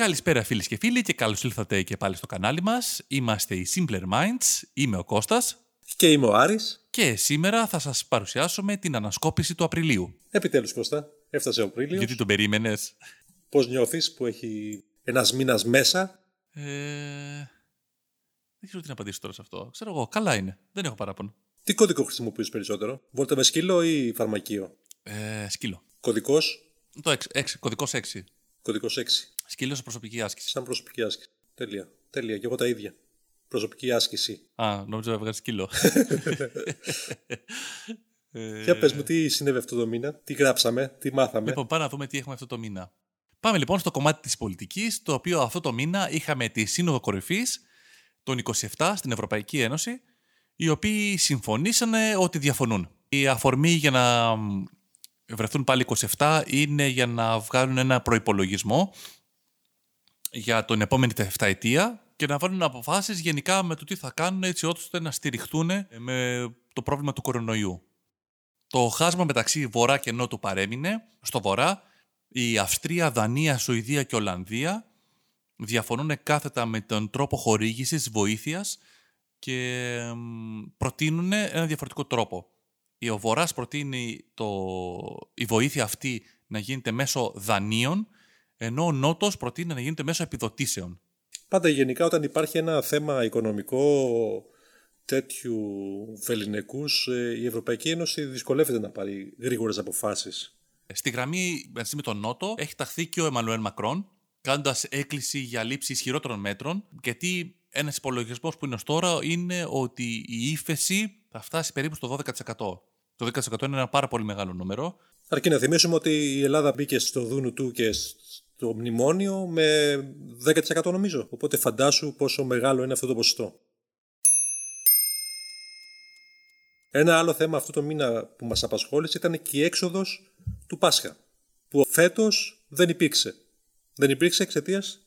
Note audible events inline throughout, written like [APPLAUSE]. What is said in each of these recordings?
Καλησπέρα φίλες και φίλοι και καλώς ήλθατε και πάλι στο κανάλι μας. Είμαστε οι Simpler Minds, είμαι ο Κώστας Και είμαι ο Άρης. και σήμερα θα σας παρουσιάσουμε την ανασκόπηση του Απριλίου. Επιτέλους Κώστα, έφτασε ο Απρίλιος. Γιατί τον περίμενες; Πώς νιώθεις που έχει ένας μήνας μέσα; Ε... Δεν ξέρω τι να απαντήσω τώρα σε αυτό. Ξέρω εγώ, καλά είναι. Δεν έχω παράπονο. Τι κωδικό χρησιμοποιείς περισσότερο, βόλτα με σκύλο ή φαρμακείο; Ε, σκύλο. Κωδικός, Το 6, 6, κωδικός 6. κωδικός 6. Σκύλο σε προσωπική άσκηση. Σαν προσωπική άσκηση. Τέλεια. Τέλεια. Και εγώ τα ίδια. Προσωπική άσκηση. Α, νόμιζα έβγαζε σκύλο. ε... [LAUGHS] Για πες μου τι συνέβη αυτό το μήνα, τι γράψαμε, τι μάθαμε; Λοιπόν, πάμε να δούμε τι έχουμε αυτό το μήνα. Πάμε λοιπόν στο κομμάτι της πολιτικής, το οποίο αυτό το μήνα είχαμε τη Σύνοδο Κορυφής των 27 στην Ευρωπαϊκή Ένωση, οι οποίοι συμφωνήσανε ότι διαφωνούν. Η αφορμή για να μ, βρεθούν πάλι 27 είναι για να βγάλουν ένα προϋπολογισμό για τον επόμενη τεφταετία και να βάλουν αποφάσεις γενικά με το τι θα κάνουν έτσι ώστε να στηριχτούν με το πρόβλημα του κορονοϊού. Το χάσμα μεταξύ Βορρά και Νότου παρέμεινε. Στο Βορρά, η Αυστρία, Δανία, Σουηδία και Ολλανδία διαφωνούν κάθετα με τον τρόπο χορήγησης βοήθειας και μ, προτείνουν ένα διαφορετικό τρόπο. Ο Βορράς προτείνει το, η βοήθεια αυτή να γίνεται μέσω δανείων, ενώ ο Νότος προτείνει να γίνεται μέσω επιδοτήσεων. Πάντα γενικά όταν υπάρχει ένα θέμα οικονομικό τέτοιου βεληνικούς, ε, η Ευρωπαϊκή Ένωση δυσκολεύεται να πάρει γρήγορες αποφάσεις. Στη γραμμή μαζί με τον Νότο έχει ταχθεί και ο Εμμανουέλ Μακρόν, κάνοντας έκκληση για λήψη ισχυρότερων μέτρων, γιατί ένας υπολογισμός που είναι ως τώρα είναι ότι η ύφεση θα φτάσει περίπου στο 12%. Το 10% είναι ένα πάρα πολύ μεγάλο νούμερο. Αρκεί να θυμίσουμε ότι η Ελλάδα μπήκε στο δούνου του και στο μνημόνιο με 10% νομίζω. Οπότε φαντάσου πόσο μεγάλο είναι αυτό το ποσοστό. Ένα άλλο θέμα αυτό το μήνα που μας απασχόλησε ήταν και η έξοδος του Πάσχα, που φέτος δεν υπήρξε. Δεν υπήρξε εξαιτίας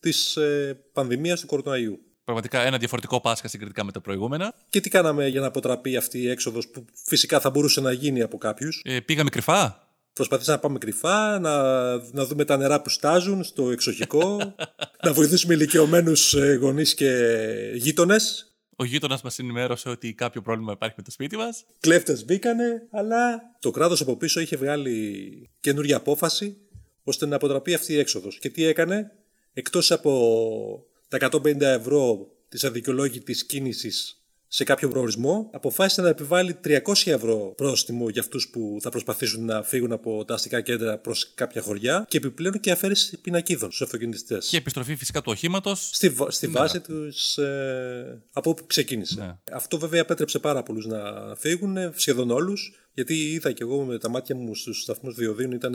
της ε, πανδημίας του κορονοϊού. Πραγματικά ένα διαφορετικό Πάσχα συγκριτικά με τα προηγούμενα. Και τι κάναμε για να αποτραπεί αυτή η έξοδος που φυσικά θα μπορούσε να γίνει από κάποιους; Ε, πήγαμε κρυφά. Προσπαθήσαμε να πάμε κρυφά, να, να δούμε τα νερά που στάζουν στο εξοχικό, [LAUGHS] να βοηθήσουμε ηλικιωμένους γονείς και γείτονες. Ο γείτονας μας ενημέρωσε ότι κάποιο πρόβλημα υπάρχει με το σπίτι μας. Κλέφτες μπήκανε, αλλά το κράτος από πίσω είχε βγάλει καινούργια απόφαση ώστε να αποτραπεί αυτή η έξοδος. Και τι έκανε, εκτός από τα 150 ευρώ της αδικαιολόγητης κίνησης σε κάποιο προορισμό, αποφάσισε να επιβάλλει 300 ευρώ πρόστιμο για αυτούς που θα προσπαθήσουν να φύγουν από τα αστικά κέντρα προς κάποια χωριά και επιπλέον και αφαίρεση πινακίδων στους αυτοκινητιστές. Και επιστροφή φυσικά του οχήματος. Στη, βα- στη βάση τους ε, από όπου ξεκίνησε. Ναι. Αυτό βέβαια επέτρεψε πάρα πολλούς να φύγουν, σχεδόν όλους, γιατί είδα και εγώ με τα μάτια μου στους σταθμούς διοδίων ήταν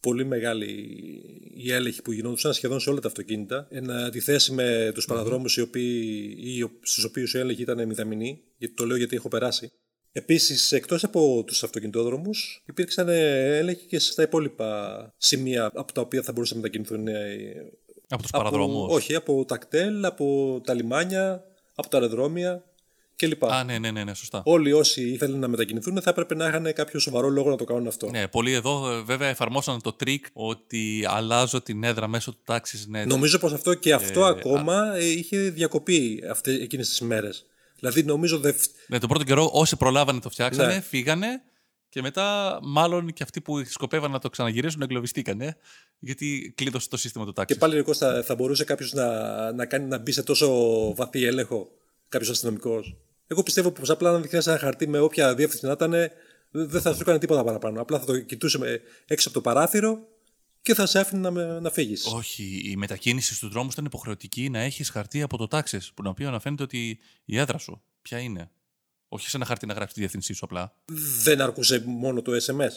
πολύ μεγάλη η έλεγχη που γινόντουσαν σχεδόν σε όλα τα αυτοκίνητα. Εν αντιθέσει με τους παραδρόμους οι οποίοι, ή ο- στους οποίους η έλεγχη ήταν μηδαμινή, γιατί το λέω γιατί έχω περάσει. Επίσης, εκτός από τους αυτοκινητόδρομους, υπήρξαν έλεγχοι και στα υπόλοιπα σημεία από τα οποία θα μπορούσαν να μετακινηθούν ε, Από τους από- παραδρόμους. Όχι, από τα κτέλ, από τα λιμάνια, από τα αεροδρόμια κλπ. Α, ναι, ναι, ναι, ναι, σωστά. Όλοι όσοι ήθελαν να μετακινηθούν θα έπρεπε να είχαν κάποιο σοβαρό λόγο να το κάνουν αυτό. Ναι, πολλοί εδώ ε, βέβαια εφαρμόσαν το τρικ ότι αλλάζω την έδρα μέσω του TAXISnet. Νομίζω πως αυτό και αυτό ακόμα ε, είχε διακοπεί αυτές, εκείνες τις μέρες. Δηλαδή νομίζω δε... Ναι, τον πρώτο καιρό όσοι προλάβανε το φτιάξανε, Ναι. φύγανε και μετά μάλλον και αυτοί που σκοπεύαν να το ξαναγυρίσουν εγκλωβιστήκανε γιατί κλείδωσε το σύστημα του και TAXIS. πάλι Νίκος, θα, θα μπορούσε κάποιος να, να, κάνει, να μπει σε τόσο βαθύ έλεγχο κάποιος αστυνομικός; Εγώ πιστεύω πως απλά να δείχνεις ένα χαρτί με όποια διεύθυνση να ήταν δεν θα σου έκανε τίποτα παραπάνω. Απλά θα το κοιτούσε με- έξω από το παράθυρο και θα σε άφηνε να, με- να φύγεις. Όχι, η μετακίνηση στους δρόμους ήταν υποχρεωτική να έχεις χαρτί από το τάξη, που τον οποίο αναφέρεται ότι η έδρα σου ποια είναι. Όχι σε ένα χαρτί να γράφει τη διεύθυνσή σου απλά. Δεν αρκούσε μόνο το SMS.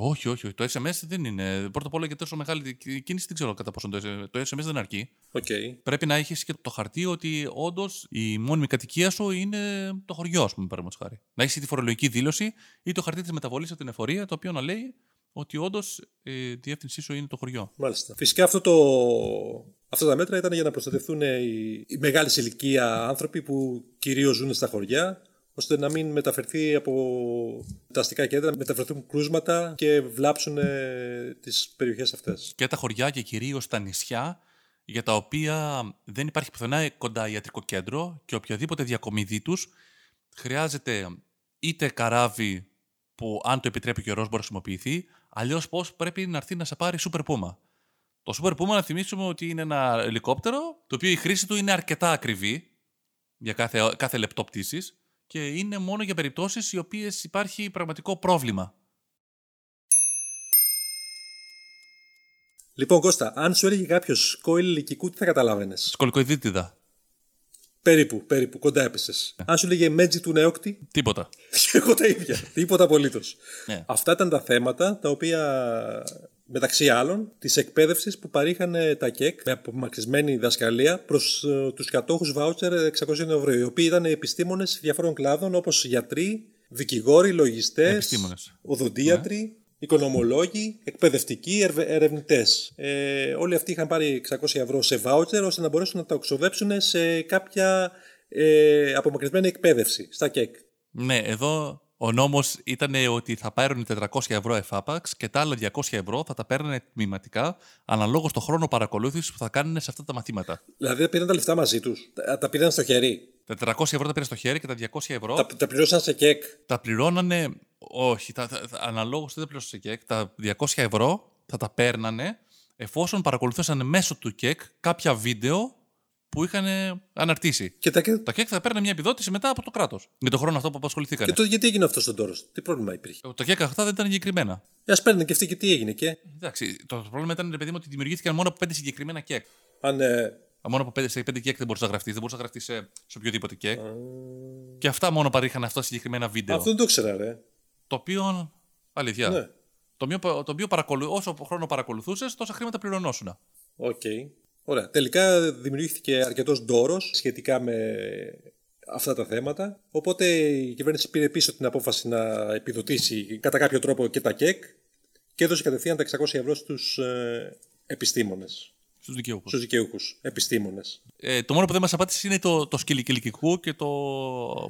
Όχι, όχι, όχι. Το SMS δεν είναι. Πρώτα απ' όλα για τόσο μεγάλη κίνηση δεν ξέρω κατά πόσο το, το SMS δεν αρκεί. Οκ. Πρέπει να έχεις και το χαρτί ότι όντως η μόνιμη κατοικία σου είναι το χωριό, ας πούμε, παραδείγματος χάρη. Να έχεις τη φορολογική δήλωση ή το χαρτί της μεταβολής από την εφορία, το οποίο να λέει ότι όντως η διεύθυνσή σου είναι το χωριό. Μάλιστα. Φυσικά αυτό το... αυτά τα μέτρα ήταν για να προστατευτούν οι, οι μεγάλης ηλικία άνθρωποι που κυρίως ζουν στα χωριά, ώστε να μην μεταφερθεί από τα αστικά κέντρα, μεταφερθούν κρούσματα και βλάψουν ε, τις περιοχές αυτές. Και τα χωριά και κυρίως τα νησιά για τα οποία δεν υπάρχει πουθενά κοντά ιατρικό κέντρο και οποιαδήποτε διακομιδή τους χρειάζεται είτε καράβι που αν το επιτρέπει ο καιρός μπορεί να χρησιμοποιηθεί, αλλιώς πώς πρέπει να έρθει να σε πάρει Super Puma. Το Super Puma να θυμίσουμε ότι είναι ένα ελικόπτερο το οποίο η χρήση του είναι αρκετά ακριβή για κάθε, κάθε λεπτό πτήσης και είναι μόνο για περιπτώσεις οι οποίες υπάρχει πραγματικό πρόβλημα. Λοιπόν, Κώστα, αν σου έλεγε κάποιος κόηλ ηλικικού, τι θα καταλάβαινες; Σκολικοειδίτιδα. Περίπου, περίπου, κοντά έπεσες. Αν σου έλεγε μέτζι του νεόκτη; Τίποτα. [LAUGHS] Εγώ τα ίδια. Τίποτα απολύτως. Ναι. Αυτά ήταν τα θέματα τα οποία μεταξύ άλλων της εκπαίδευσης που παρήχαν τα ΚΕΚ με απομακρυσμένη διδασκαλία προς τους κατόχους βάουτσερ 600 ευρώ, οι οποίοι ήταν επιστήμονες διαφόρων κλάδων όπως γιατροί, δικηγόροι, λογιστές, Επιστήμονες. οδοντίατροι, οικονομολόγοι, εκπαιδευτικοί, ερευνητές. Ε, όλοι αυτοί είχαν πάρει 600 ευρώ σε βάουτσερ ώστε να μπορέσουν να τα εξοδέψουν σε κάποια ε, απομακρυσμένη εκπαίδευση στα ΚΕΚ. Ναι, εδώ ο νόμος ήταν ότι θα παίρνουν 400 ευρώ εφάπαξ και τα άλλα 200 ευρώ θα τα παίρνουν τμηματικά αναλόγως το χρόνο παρακολούθησης που θα κάνουν σε αυτά τα μαθήματα. Δηλαδή δεν πήραν τα λεφτά μαζί τους. Τα, τα πήραν στο χέρι. Τα 400 ευρώ τα πήραν στο χέρι και τα 200 ευρώ Τα, τα πληρώσαν σε ΚΕΚ. τα πληρώνανε. Όχι, τα, τα, τα, αναλόγως δεν τα πλήρωσαν σε ΚΕΚ. Τα 200 ευρώ θα τα παίρνανε εφόσον παρακολουθούσαν μέσω του ΚΕΚ κάποια βίντεο που είχαν αναρτήσει. Και, τα, και, Τα ΚΕΚ θα παίρνανε μια επιδότηση μετά από το κράτος. Για τον χρόνο αυτό που απασχοληθήκαν. και τότε γιατί έγινε αυτός στον τόρο. Τι πρόβλημα υπήρχε; Τα ΚΕΚ αυτά δεν ήταν εγκεκριμένα. Α παίρνουν και αυτοί και τι έγινε. Και Εντάξει, το πρόβλημα ήταν, ρε παιδί μου, ότι δημιουργήθηκαν μόνο από πέντε συγκεκριμένα κεκ. αν. Ε, Μόνο από πέντε, σε πέντε ΚΕΚ δεν μπορούσε να γραφτεί. Δεν μπορούσε να γραφτεί σε, σε οποιοδήποτε ΚΕΚ. Και αυτά μόνο παρείχαν αυτά συγκεκριμένα βίντεο. αυτό δεν το ήξερα, ρε. Το οποίο. Αλήθεια. Ναι. Το οποίο, το οποίο παρακολου... όσο χρόνο παρακολουθούσες, τόσα χρήματα πληρωνόσουν. Οκ. Ωραία. Τελικά δημιουργήθηκε αρκετός ντόρος σχετικά με αυτά τα θέματα. Οπότε η κυβέρνηση πήρε πίσω την απόφαση να επιδοτήσει κατά κάποιο τρόπο και τα ΚΕΚ και έδωσε κατευθείαν τα 600 ευρώ στους ε, επιστήμονες. Στους δικαιούχους. Στους δικαιούχους επιστήμονες. Ε, το μόνο που δεν μας απάντησε είναι το, το σκυλικηλικικού και το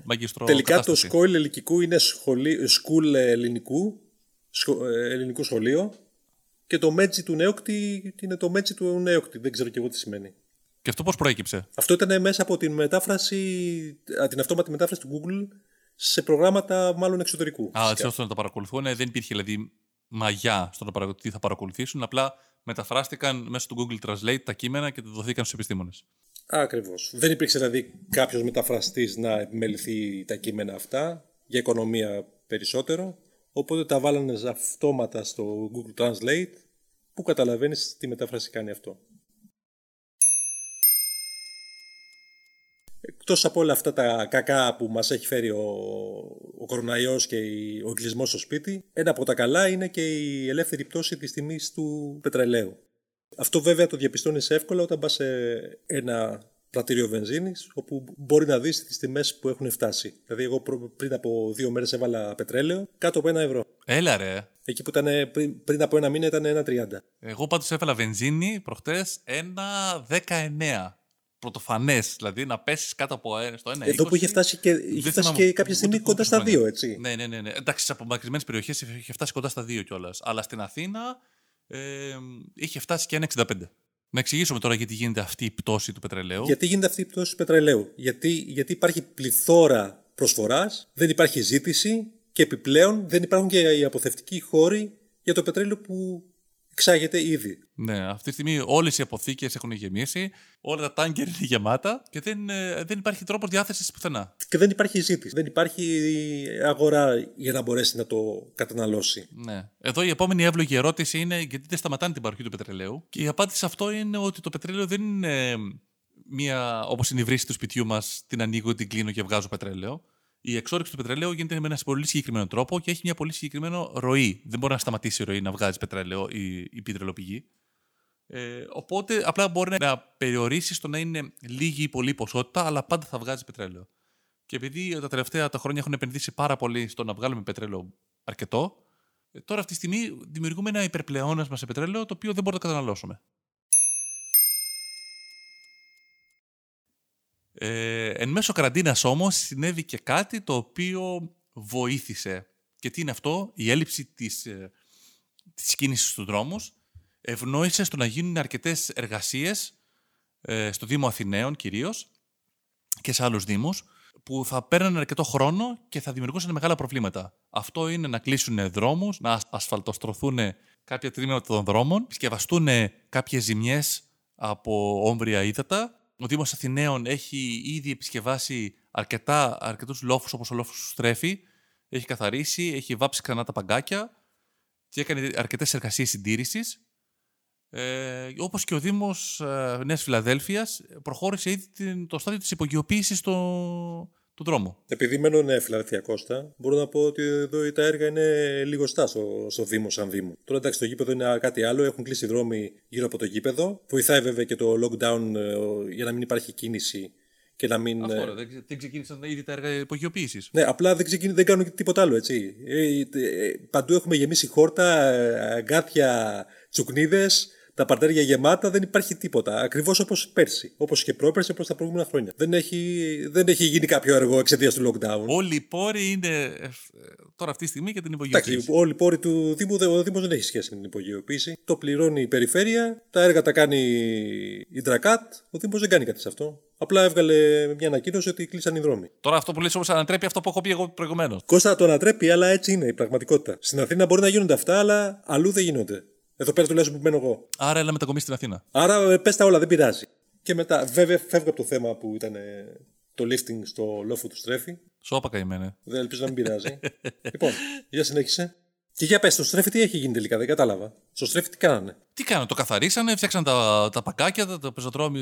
μαγιστρό. Τελικά το κατάσταση. σκόιλ ελληνικού είναι σχολή, σκουλ ελληνικού, σχο, ε, ελληνικό σχολείο και το μέτζι του νέοκτη είναι το μέτζι του νέοκτη. Δεν ξέρω και εγώ τι σημαίνει. Και αυτό πώς προέκυψε; Αυτό ήταν μέσα από την μετάφραση, α, την αυτόματη μετάφραση του Google σε προγράμματα μάλλον εξωτερικού. Α, φυσικά. έτσι ώστε να τα παρακολουθούν. Ε, Δεν υπήρχε δηλαδή μαγιά στο να παρακολου- τι θα παρακολουθήσουν. Απλά μεταφράστηκαν μέσω του Google Translate τα κείμενα και τα δοθήκαν στους επιστήμονες. Ακριβώς. Δεν υπήρξε δηλαδή κάποιος μεταφραστής να επιμεληθεί τα κείμενα αυτά για οικονομία περισσότερο. Οπότε τα βάλανε αυτόματα στο Google Translate που καταλαβαίνεις τι μετάφραση κάνει αυτό. Εκτός από όλα αυτά τα κακά που μας έχει φέρει ο, ο κοροναϊός και η- ο εγκλισμός στο σπίτι, ένα από τα καλά είναι και η ελεύθερη πτώση της τιμής του πετρελαίου. Αυτό βέβαια το διαπιστώνεις εύκολα όταν πας σε ένα πρατήριο βενζίνης, όπου μπορεί να δεις τις τιμές που έχουν φτάσει. Δηλαδή εγώ προ- πριν από δύο μέρες έβαλα πετρέλαιο κάτω από ένα ευρώ. Έλα ρε. Εκεί που ήταν πριν, πριν από ένα μήνα ήταν ένα 30. Εγώ πάντως έβαλα βενζίνη προχτές ένα 19. Πρωτοφανές, δηλαδή να πέσεις κάτω από ένα, στο 1. Εδώ που είχε φτάσει και, είχε φτάσει και κάποια στιγμή κοντά στα δύο, έτσι. Ναι, ναι, ναι. ναι. Εντάξει, σε απομακρυσμένες περιοχές είχε φτάσει κοντά στα 2 κιόλας. Αλλά στην Αθήνα ε, είχε φτάσει και 1,65. Να εξηγήσουμε τώρα γιατί γίνεται αυτή η πτώση του πετρελαίου. Γιατί γίνεται αυτή η πτώση του πετρελαίου. Γιατί, γιατί υπάρχει πληθώρα προσφοράς, δεν υπάρχει ζήτηση και επιπλέον δεν υπάρχουν και οι αποθευτικοί χώροι για το πετρέλαιο που εξάγεται ήδη. Ναι, αυτή τη στιγμή όλες οι αποθήκες έχουν γεμίσει, όλα τα τάγκερ είναι γεμάτα και δεν, ε, δεν υπάρχει τρόπος διάθεσης πουθενά. Και δεν υπάρχει ζήτηση. Δεν υπάρχει αγορά για να μπορέσει να το καταναλώσει. Ναι. Εδώ η επόμενη εύλογη ερώτηση είναι γιατί δεν σταματάνε την παροχή του πετρελαίου; Και η απάντηση σε αυτό είναι ότι το πετρέλαιο δεν είναι μια, όπως είναι η βρύση του σπιτιού μας, την ανοίγω, την κλείνω και βγάζω πετρέλαιο. Η εξόρυξη του πετρελαίου γίνεται με ένας πολύ συγκεκριμένο τρόπο και έχει μια πολύ συγκεκριμένο ροή. Δεν μπορεί να σταματήσει η ροή να βγάζει πετρέλαιο η, η πετρελαιοπηγή. Ε, οπότε απλά μπορεί να περιορίσει στο να είναι λίγη ή πολλή ποσότητα, αλλά πάντα θα βγάζει πετρέλαιο. Και επειδή τα τελευταία τα χρόνια έχουν επενδύσει πάρα πολύ στο να βγάλουμε πετρέλαιο αρκετό, ε, τώρα αυτή τη στιγμή δημιουργούμε ένα υπερπλεόνασμα σε πετρέλαιο το οποίο δεν μπορούμε να καταναλώσουμε. Ε, εν μέσω καραντίνας όμως συνέβη και κάτι το οποίο βοήθησε. Και τι είναι αυτό, η έλλειψη της, ε, της κίνησης στους δρόμους ευνόησε στο να γίνουν αρκετές εργασίες ε, στο Δήμο Αθηναίων κυρίως και σε άλλους δήμους που θα παίρνουν αρκετό χρόνο και θα δημιουργούσαν μεγάλα προβλήματα. Αυτό είναι να κλείσουν δρόμους, να ασφαλτοστρωθούν κάποια τμήματα των δρόμων, σκευαστούν κάποιες ζημιές από όμβρια ύδατα. Ο Δήμος Αθηναίων έχει ήδη επισκευάσει αρκετά, αρκετούς λόφους όπως ο λόφος του Στρέφη, έχει καθαρίσει, έχει βάψει ξανά τα παγκάκια και έκανε αρκετές εργασίες συντήρησης. Ε, όπως και ο Δήμος ε, Νέας Φιλαδέλφειας προχώρησε ήδη το στάδιο της υπογειοποίησης στο, του δρόμου. Επειδή μένω νέα Φιλαδέλφια Κώστα, μπορώ να πω ότι εδώ τα έργα είναι λιγοστά στο, στο Δήμο σαν Δήμο. Τώρα εντάξει, το γήπεδο είναι κάτι άλλο, έχουν κλείσει δρόμοι γύρω από το γήπεδο. Βοηθάει βέβαια και το lockdown ε, για να μην υπάρχει κίνηση και να μην. Αυτό, ε, δεν, δεν ξεκίνησαν ήδη τα έργα υπογειοποίησης. Ναι, απλά δεν, ξεκίνη, δεν κάνουν τίποτα άλλο, έτσι. Ε, ε, παντού έχουμε γεμίσει χόρτα, ε, αγκάθια, τσουκνίδες τα παρτέρια γεμάτα, δεν υπάρχει τίποτα. Ακριβώς όπως πέρσι. Όπως και πρόπερσι, όπως τα προηγούμενα χρόνια. Δεν έχει, δεν έχει γίνει κάποιο έργο εξαιτίας του lockdown. Όλοι οι πόροι είναι ε, τώρα αυτή τη στιγμή για την υπογειοποίηση. Εντάξει, όλοι οι πόροι του Δήμου, ο Δήμος δεν έχει σχέση με την υπογειοποίηση. Το πληρώνει η περιφέρεια, τα έργα τα κάνει η Ντρακάτ. Ο Δήμος δεν κάνει κάτι σε αυτό. Απλά έβγαλε μια ανακοίνωση ότι κλείσαν οι δρόμοι. Τώρα αυτό που λες όμως ανατρέπει αυτό που έχω πει εγώ προηγουμένως. Κώστα το ανατρέπει, αλλά έτσι είναι η πραγματικότητα. Στην Αθήνα μπορεί να γίνονται αυτά, αλλά αλλού δεν γίνονται. Εδώ πέρα τουλάχιστον που μένω εγώ. Άρα έλα μετακομίσει στην Αθήνα. Άρα ε, πες τα όλα, δεν πειράζει. Και μετά, βέβαια, φεύγω από το θέμα που ήταν ε, το lifting στο λόφο του Στρέφη. Σώπα καημένε. Δεν ελπίζω να μην πειράζει. [LAUGHS] λοιπόν, για συνέχισε. Και για πες, στο Στρέφη τι έχει γίνει τελικά, δεν κατάλαβα. Στο Στρέφη τι κάνανε; Τι κάνανε, το καθαρίσανε, φτιάξαν τα, τα πακάκια, τα, τα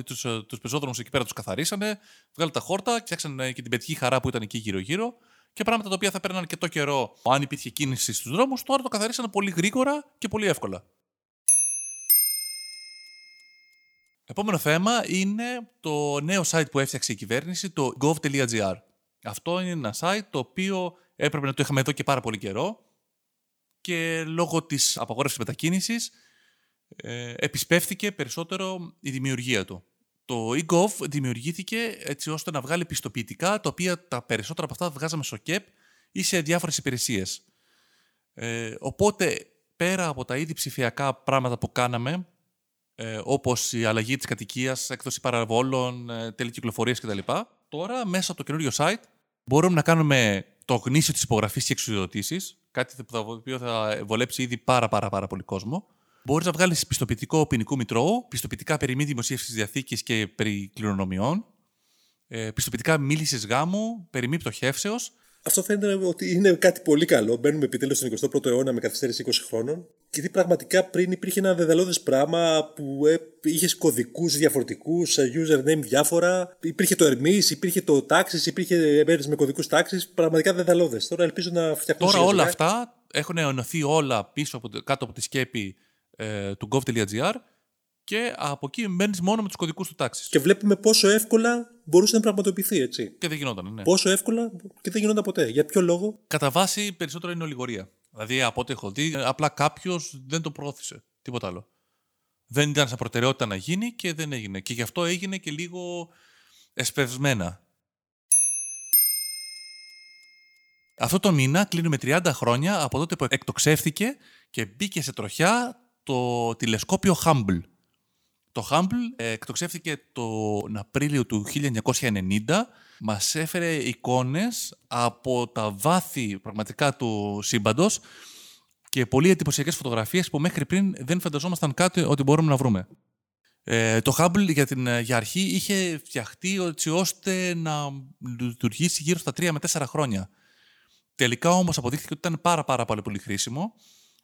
τους, τους πεζόδρομους εκεί πέρα τους καθαρίσανε, βγάλανε τα χόρτα, φτιάξανε και την πετυχή χαρά που ήταν εκεί γύρω-γύρω και πράγματα τα οποία θα παίρναν και το καιρό αν υπήρχε κίνηση στους δρόμους, τώρα το καθαρίσανε πολύ γρήγορα και πολύ εύκολα. Επόμενο θέμα είναι το νέο site που έφτιαξε η κυβέρνηση, το gov.gr. Αυτό είναι ένα site το οποίο έπρεπε να το είχαμε εδώ και πάρα πολύ καιρό και λόγω της απαγόρευσης μετακίνησης ε, επισπεύθηκε περισσότερο η δημιουργία του. Το eGov δημιουργήθηκε έτσι ώστε να βγάλει πιστοποιητικά, τα οποία τα περισσότερα από αυτά βγάζαμε στο ΚΕΠ ή σε διάφορες υπηρεσίες. Ε, οπότε, πέρα από τα ήδη ψηφιακά πράγματα που κάναμε, ε, όπως η αλλαγή της κατοικίας, έκδοση παραβόλων, ε, τέλη κυκλοφορίας κτλ. Τώρα, μέσα από το καινούριο site, μπορούμε να κάνουμε το γνήσιο της υπογραφής και εξουδοτήσεις, κάτι το οποίο θα βολέψει ήδη πάρα, πάρα, πάρα πολύ κόσμο. Μπορείς να βγάλεις πιστοποιητικό ποινικού μητρώου, πιστοποιητικά περί μη δημοσίευσης διαθήκης και περί κληρονομιών, ε, πιστοποιητικά μίλησης γάμου, περί μη πτωχεύσεως, αυτό φαίνεται ότι είναι κάτι πολύ καλό. Μπαίνουμε επιτέλους στον 21ο αιώνα με καθυστέρηση 20 χρόνων. Γιατί πραγματικά πριν υπήρχε ένα δεδαλώδες πράγμα που ε, είχες κωδικούς διαφορετικούς, ε, username διάφορα. Υπήρχε το Hermes, υπήρχε το Taxis, υπήρχε μέρε με κωδικούς τάξη. Πραγματικά δεδαλώδες. Τώρα ελπίζω να φτιαχτούν Τώρα όλα αυτά έχουν ενωθεί όλα πίσω από, κάτω από τη σκέπη ε, του gov.gr και από εκεί μένεις μόνο με τους κωδικούς του τάξης. Και βλέπουμε πόσο εύκολα μπορούσε να πραγματοποιηθεί, έτσι. Και δεν γινόταν, ναι. Πόσο εύκολα και δεν γινόταν ποτέ. Για ποιο λόγο; Κατά βάση περισσότερο είναι ολιγορία. Δηλαδή από ό,τι έχω δει, απλά κάποιος δεν το προώθησε. Τίποτα άλλο. Δεν ήταν σαν προτεραιότητα να γίνει και δεν έγινε. Και γι' αυτό έγινε και λίγο εσπευσμένα. Αυτό το μήνα κλείνουμε 30 χρόνια από τότε που εκτοξεύθηκε και μπήκε σε τροχιά το τηλεσκόπιο Hubble. Το Hubble ε, εκτοξεύθηκε τον Απρίλιο του 1990. Μας έφερε εικόνες από τα βάθη πραγματικά του σύμπαντος και πολύ εντυπωσιακές φωτογραφίες που μέχρι πριν δεν φανταζόμασταν κάτι ότι μπορούμε να βρούμε. Ε, το Hubble για, την, για αρχή είχε φτιαχτεί έτσι ώστε να λειτουργήσει γύρω στα 3 με 4 χρόνια. Τελικά όμως αποδείχθηκε ότι ήταν πάρα πάρα πολύ χρήσιμο.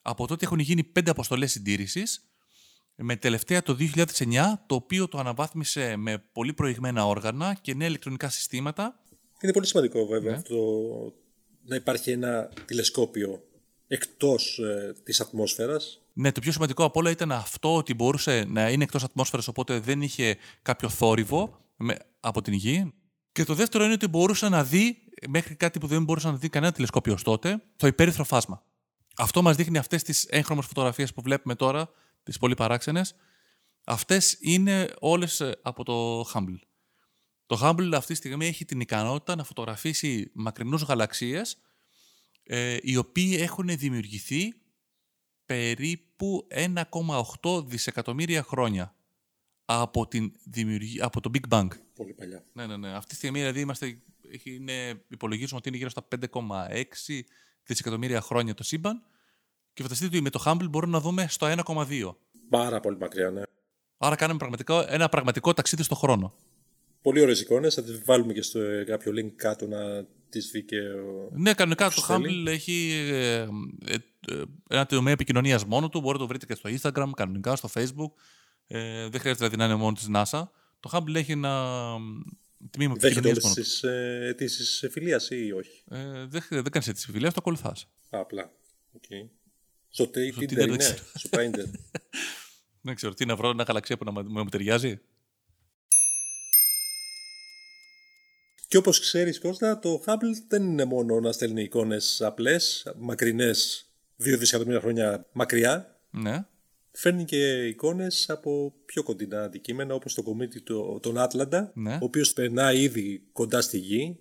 Από τότε έχουν γίνει 5 αποστολές συντήρησης με τελευταία το 2009, το οποίο το αναβάθμισε με πολύ προηγμένα όργανα και νέα ηλεκτρονικά συστήματα. Είναι πολύ σημαντικό βέβαια ναι. αυτό να υπάρχει ένα τηλεσκόπιο εκτός ε, της ατμόσφαιρας. Ναι, το πιο σημαντικό από όλα ήταν αυτό ότι μπορούσε να είναι εκτός ατμόσφαιρας, οπότε δεν είχε κάποιο θόρυβο με, από την γη. Και το δεύτερο είναι ότι μπορούσε να δει, μέχρι κάτι που δεν μπορούσε να δει κανένα τηλεσκόπιο τότε, το υπέρυθρο φάσμα. Αυτό μας δείχνει αυτές τις έγχρωμες φωτογραφίες που βλέπουμε τώρα, τις πολύ παράξενες, αυτές είναι όλες ε, από το Humble. Το Hubble αυτή τη στιγμή έχει την ικανότητα να φωτογραφίσει μακρινούς γαλαξίες ε, οι οποίοι έχουν δημιουργηθεί περίπου 1,8 δισεκατομμύρια χρόνια από, την δημιουργία, από το Big Bang. Πολύ παλιά. Ναι, ναι, ναι. Αυτή τη στιγμή δηλαδή είμαστε, είναι, υπολογίζουμε ότι είναι γύρω στα 5,6 δισεκατομμύρια χρόνια το σύμπαν και φανταστείτε ότι με το Hubble μπορούμε να δούμε στο 1,2. Πάρα πολύ μακριά, ναι. Άρα κάνουμε πραγματικό, ένα πραγματικό ταξίδι στο χρόνο. Πολύ ωραίες εικόνες. Θα τις βάλουμε και στο ε, κάποιο link κάτω να τις δει και ο. Ναι, κανονικά το θέλει. Hubble έχει ε, ε, ε, ένα τομέα επικοινωνίας μόνο του. Μπορείτε να το βρείτε και στο Instagram, κανονικά, στο Facebook. Ε, δεν χρειάζεται δηλαδή να είναι μόνο της NASA. Το Hubble έχει ένα τμήμα Δέχεται επικοινωνίας όλες μόνο του. τις ε, αιτήσεις φιλία ή όχι; Ε, δεν δεν κάνεις έτσι φιλία, το ακολουθάς. Α, απλά. Okay. Στο Tinder Tinder δεν είναι. ξέρω. Στο Tinder. Δεν [LAUGHS] ξέρω τι να βρω, ένα γαλαξία που να μου μου ταιριάζει. και όπως ξέρεις Κώστα, το Hubble δεν είναι μόνο να στέλνει εικόνες απλές, μακρινές, δύο δισεκατομμύρια χρόνια μακριά. Ναι. Φέρνει και εικόνες από πιο κοντινά αντικείμενα όπως το κομίτι του, τον Άτλαντα, Ναι. ο οποίος περνάει ήδη κοντά στη Γη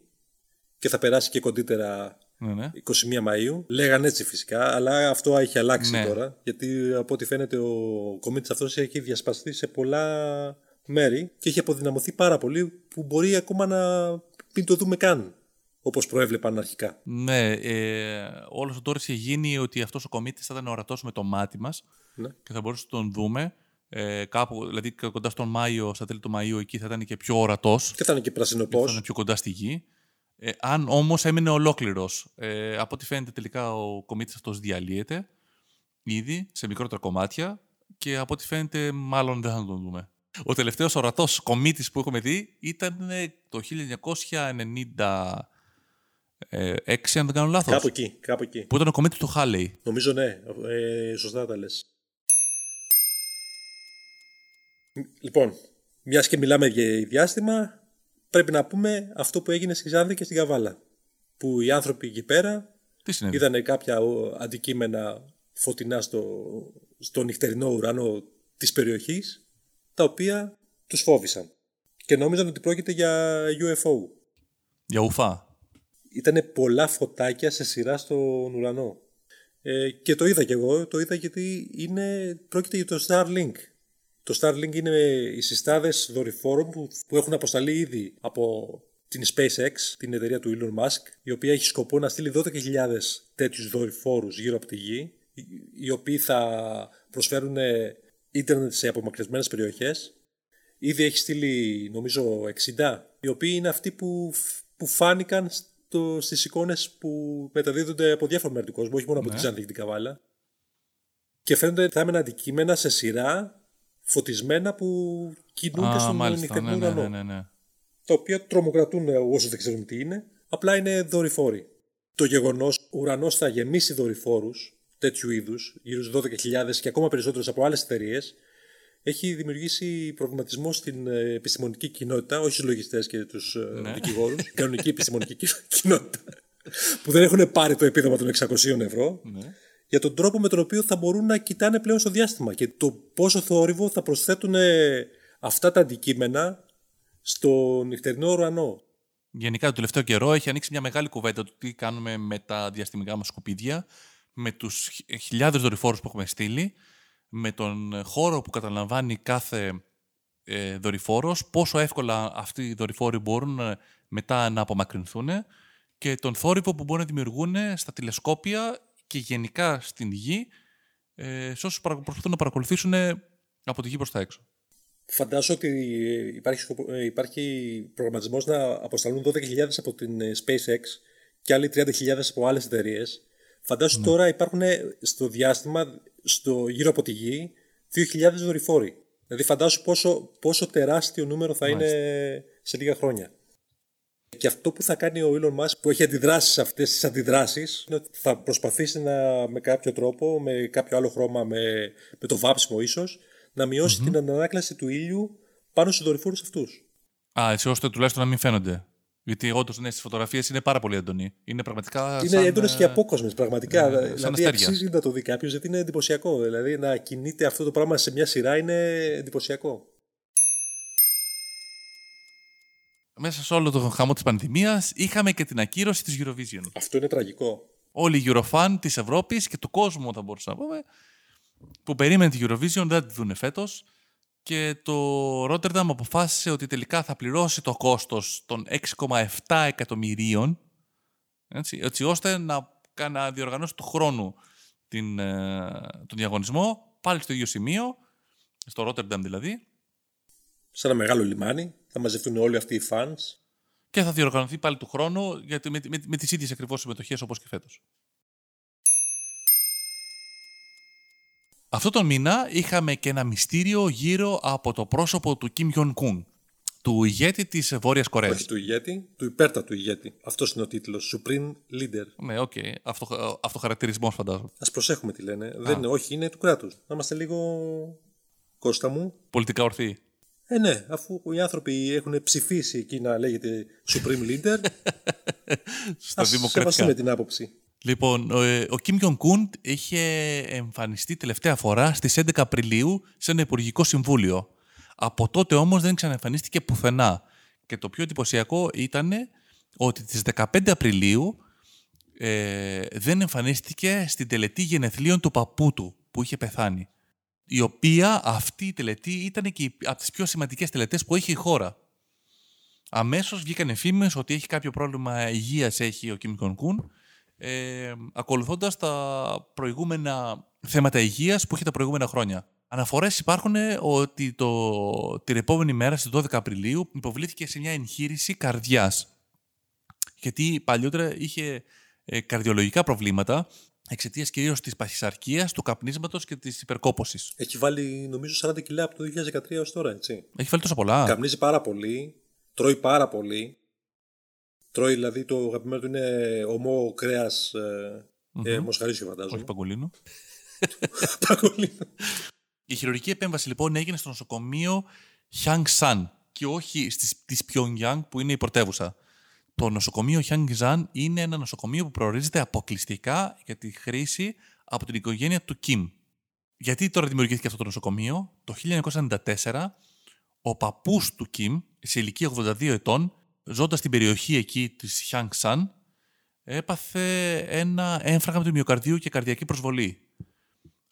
και θα περάσει και κοντύτερα Ναι, ναι. 21 Μαΐου. Λέγαν έτσι φυσικά, αλλά αυτό έχει αλλάξει Ναι. τώρα. Γιατί από ό,τι φαίνεται ο κομίτης αυτός έχει διασπαστεί σε πολλά μέρη και έχει αποδυναμωθεί πάρα πολύ που μπορεί ακόμα να μην το δούμε καν όπως προέβλεπαν αρχικά. Ναι, ε, όλος το τώρα είχε γίνει ότι αυτός ο κομίτης θα ήταν ορατός με το μάτι μας Ναι. και θα μπορούσαμε να τον δούμε. Ε, κάπου, δηλαδή κοντά στον Μάιο, στα τέλη του Μαΐου, εκεί θα ήταν και πιο ορατός. Και θα είναι και Θα πρασινοπός. ήταν πιο κοντά στη γη. Ε, αν όμως έμεινε ολόκληρος. Ε, από ό,τι φαίνεται τελικά ο κομίτης αυτός διαλύεται ήδη σε μικρότερα κομμάτια και από ό,τι φαίνεται μάλλον δεν θα τον δούμε. Ο τελευταίος ορατός κομίτης που έχουμε δει ήταν ε, το 1996, αν δεν κάνω λάθος. Κάπου εκεί, κάπου εκεί. Που ήταν ο κομίτης του Χάλεϊ. Νομίζω ναι, ε, σωστά τα λες. Λοιπόν, μιας και μιλάμε για διάστημα, πρέπει να πούμε αυτό που έγινε στη Ξάνθη και στην Καβάλα. Που οι άνθρωποι εκεί πέρα Τι συνέβη; είδανε κάποια ο, αντικείμενα φωτεινά στο, στο νυχτερινό ουρανό της περιοχής, τα οποία τους φόβησαν. Και νόμιζαν ότι πρόκειται για UFO. Για ουφά. Ήταν πολλά φωτάκια σε σειρά στον ουρανό. Ε, και το είδα κι εγώ, το είδα γιατί είναι, πρόκειται για το Starlink. Το Starlink είναι οι συστάδες δορυφόρων που, που έχουν αποσταλεί ήδη από την SpaceX, την εταιρεία του Elon Musk, η οποία έχει σκοπό να στείλει 12.000 τέτοιους δορυφόρους γύρω από τη Γη, οι- οι οποίοι θα προσφέρουν ε, ίντερνετ σε απομακρυσμένες περιοχές. Ήδη έχει στείλει νομίζω 60, οι οποίοι είναι αυτοί που, που φάνηκαν στο, στις εικόνες που μεταδίδονται από διάφορα μέρη του κόσμου, όχι μόνο από Ναι. τη Ξάνθη και την Καβάλα. Και φαίνονται θάμενα αντικείμενα σε σειρά φωτισμένα που κινούνται Α, στον μάλιστα. νυχτερινό Ναι, ναι, ουρανό. ναι, ναι, ναι. Τα οποία τρομοκρατούν όσου δεν ξέρουν τι είναι. Απλά είναι δορυφόροι. Το γεγονός ο ουρανός θα γεμίσει δορυφόρους τέτοιου είδους, γύρω στους 12.000 και ακόμα περισσότερους από άλλες εταιρείες, έχει δημιουργήσει προβληματισμό στην ε, επιστημονική κοινότητα, όχι στους λογιστές και τους Ναι. δικηγόρους, κανονική επιστημονική κι- [LAUGHS] κοινότητα, που δεν έχουν πάρει το επίδομα των 600 ευρώ, Ναι. Για τον τρόπο με τον οποίο θα μπορούν να κοιτάνε πλέον στο διάστημα και το πόσο θόρυβο θα προσθέτουν ε, αυτά τα αντικείμενα στο νυχτερινό ουρανό. Γενικά το τελευταίο καιρό έχει ανοίξει μια μεγάλη κουβέντα του τι κάνουμε με τα διαστημικά μας σκουπίδια, με τους χι- χιλιάδες δορυφόρους που έχουμε στείλει, με τον ε, χώρο που καταλαμβάνει κάθε ε, δορυφόρος, πόσο εύκολα αυτοί οι δορυφόροι μπορούν ε, μετά να απομακρυνθούν και τον θόρυβο που μπορούν να δημιουργούν στα τηλεσκόπια και γενικά στην γη ε, σε όσους παρα- προσπαθούν να παρακολουθήσουν από τη γη προς τα έξω. Φαντάζομαι ότι υπάρχει, σκοπο- ε, υπάρχει προγραμματισμός να αποσταλούν 12.000 από την ε, SpaceX και άλλοι 30.000 από άλλες εταιρείες. Φαντάζομαι τώρα υπάρχουν ε, στο διάστημα, στο, γύρω από τη γη, 2.000 δορυφόροι. Δηλαδή φαντάζομαι πόσο, πόσο τεράστιο νούμερο θα είναι σε λίγα χρόνια. Και αυτό που θα κάνει ο Elon Musk που έχει αντιδράσεις σε αυτές τις αντιδράσεις είναι ότι θα προσπαθήσει να, με κάποιο τρόπο, με κάποιο άλλο χρώμα, με, με το βάψιμο ίσως, να μειωσει την ανάκλαση του ήλιου πάνω στους δορυφόρους αυτούς. Α, έτσι ώστε τουλάχιστον να μην φαίνονται. Γιατί όντω ναι, στις φωτογραφίες είναι πάρα πολύ έντονοι. Είναι πραγματικά. Είναι σαν, έντονες ε, και απόκοσμες πραγματικά. ε, σαν δηλαδή αστέρια. αξίζει να το δει κάποιος γιατί είναι εντυπωσιακό. Δηλαδή να κινείται αυτό το πράγμα σε μια σειρά είναι εντυπωσιακό. Μέσα σε όλο τον χαμό της πανδημίας είχαμε και την ακύρωση της Eurovision. Αυτό είναι τραγικό. Όλοι οι Eurofan της Ευρώπης και του κόσμου θα μπορούσα να πούμε που περίμενε τη Eurovision δεν τη δούνε φέτος και το Rotterdam αποφάσισε ότι τελικά θα πληρώσει το κόστος των 6,7 εκατομμυρίων έτσι, έτσι ώστε να, να διοργανώσει του χρόνου την, ε, τον διαγωνισμό πάλι στο ίδιο σημείο, στο Rotterdam δηλαδή. Σε ένα μεγάλο λιμάνι, θα μαζευτούν όλοι αυτοί οι fans. Και θα διοργανωθεί πάλι του χρόνου γιατί με, με, με τις ίδιες ακριβώς συμμετοχές όπως και φέτος. Αυτό τον μήνα είχαμε και ένα μυστήριο γύρω από το πρόσωπο του Kim Jong-un, του ηγέτη της Βόρειας Κορέας. Όχι του ηγέτη, του υπέρτατου ηγέτη. Αυτός είναι ο τίτλος, Supreme Leader. Ναι, OK. Okay. Αυτό, αυτοχαρακτηρισμός φαντάζομαι. Ας προσέχουμε τι λένε. Δεν είναι, όχι, είναι του κράτους. Να είμαστε λίγο... Κώστα μου. Πολιτικά ορθή. Ε, ναι, αφού οι άνθρωποι έχουν ψηφίσει εκεί να λέγεται Supreme Leader. [LAUGHS] Στα δημοκρατικά. Ας την άποψη. Λοιπόν, ο Κιμ Γιον Κούντ είχε εμφανιστεί τελευταία φορά στις 11 Απριλίου σε ένα Υπουργικό Συμβούλιο. Από τότε όμως δεν ξαναεμφανίστηκε πουθενά. Και το πιο εντυπωσιακό ήταν ότι τις 15 Απριλίου ε, δεν εμφανίστηκε στην τελετή γενεθλίων του παππού του που είχε πεθάνει. Η οποία αυτή η τελετή ήταν και από τις πιο σημαντικές τελετές που έχει η χώρα. Αμέσως βγήκαν φήμες ότι έχει κάποιο πρόβλημα υγείας έχει ο Κιμ Κον ε, ακολουθώντας τα προηγούμενα θέματα υγείας που είχε τα προηγούμενα χρόνια. Αναφορές υπάρχουν ότι το, την επόμενη μέρα, στις 12 Απριλίου, υποβλήθηκε σε μια εγχείρηση καρδιάς. Γιατί παλιότερα είχε ε, καρδιολογικά προβλήματα εξαιτίας κυρίως της παχυσαρκίας, του καπνίσματος και της υπερκόπωσης. Έχει βάλει νομίζω 40 κιλά από το 2013 έως τώρα, έτσι. Έχει βάλει τόσο πολλά. Καπνίζει πάρα πολύ, τρώει πάρα πολύ. Τρώει δηλαδή το αγαπημένο του είναι ομό κρέας ε, mm-hmm. ε, μοσχαρίσιο, φαντάζομαι. Όχι παγκολίνο. [LAUGHS] παγκολίνο. Η χειρουργική επέμβαση λοιπόν έγινε στο νοσοκομείο Hyang και όχι της Pyongyang που είναι η πρωτεύουσα. Το νοσοκομείο Hyang είναι ένα νοσοκομείο που προορίζεται αποκλειστικά για τη χρήση από την οικογένεια του Κιμ. Γιατί τώρα δημιουργήθηκε αυτό το νοσοκομείο, το 1994 ο παππούς του Κιμ, σε ηλικία 82 ετών, ζώντας στην περιοχή εκεί της Χιάνγκ έπαθε ένα έμφραγμα του μυοκαρδίου και καρδιακή προσβολή.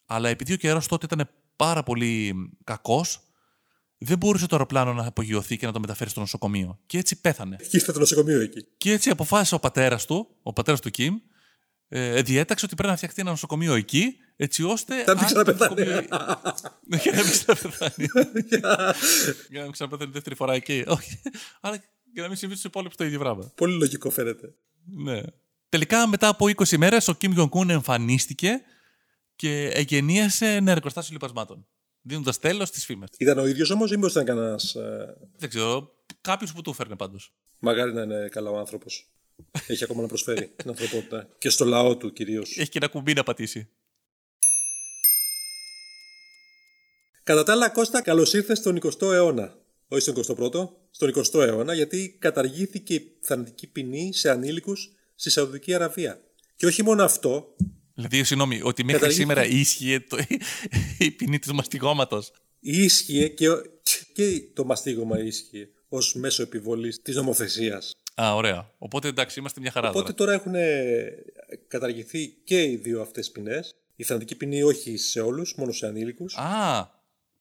Αλλά επειδή ο καιρός τότε ήταν πάρα πολύ κακός, δεν μπορούσε το αεροπλάνο να απογειωθεί και να το μεταφέρει στο νοσοκομείο. Και έτσι πέθανε. Και ήρθε το νοσοκομείο εκεί. Και έτσι αποφάσισε ο πατέρας του, ο πατέρας του Κιμ, ε, διέταξε ότι πρέπει να φτιαχτεί ένα νοσοκομείο εκεί, έτσι ώστε. Να μην ξαναπεθάνει. Για να μην ξαναπεθάνει. Για να μην ξαναπεθάνει δεύτερη φορά εκεί. Όχι. Αλλά για να μην συμβεί στους υπόλοιπους το ίδιο πράγμα. Πολύ λογικό φαίνεται. Ναι. Τελικά μετά από 20 μέρες ο Κιμ Γιονκούν εμφανίστηκε και εγγενίασε ένα εργοστάσιο λιπασμάτων. Δίνοντας τέλος στις φήμες. Ήταν ο ίδιος όμως ή μήπως ήταν κανένας. Ε... Δεν ξέρω. Κάποιος που του έφερνε πάντως. Μαγάρι να είναι καλά ο άνθρωπος. Έχει ακόμα να προσφέρει την ανθρωπότητα. Και στο λαό του κυρίως. Έχει και ένα κουμπί να πατήσει. Κατά τα άλλα, Κώστα, καλώς ήρθες στον 20ο αιώνα. Όχι στον 21ο, στον 20ο αιώνα, γιατί καταργήθηκε η θανατική ποινή σε ανήλικους στη Σαουδική Αραβία. Και όχι μόνο αυτό, Δηλαδή, συγγνώμη, ότι μέχρι σήμερα ίσχυε το, η ποινή του μαστιγώματος. Ίσχυε και, και το μαστίγωμα ίσχυε ως μέσο επιβολής της νομοθεσίας. Α, ωραία. Οπότε εντάξει, είμαστε μια χαρά. Οπότε τώρα έχουν καταργηθεί και οι δύο αυτές ποινές. Η θανατική ποινή όχι σε όλους, μόνο σε ανήλικους. Α,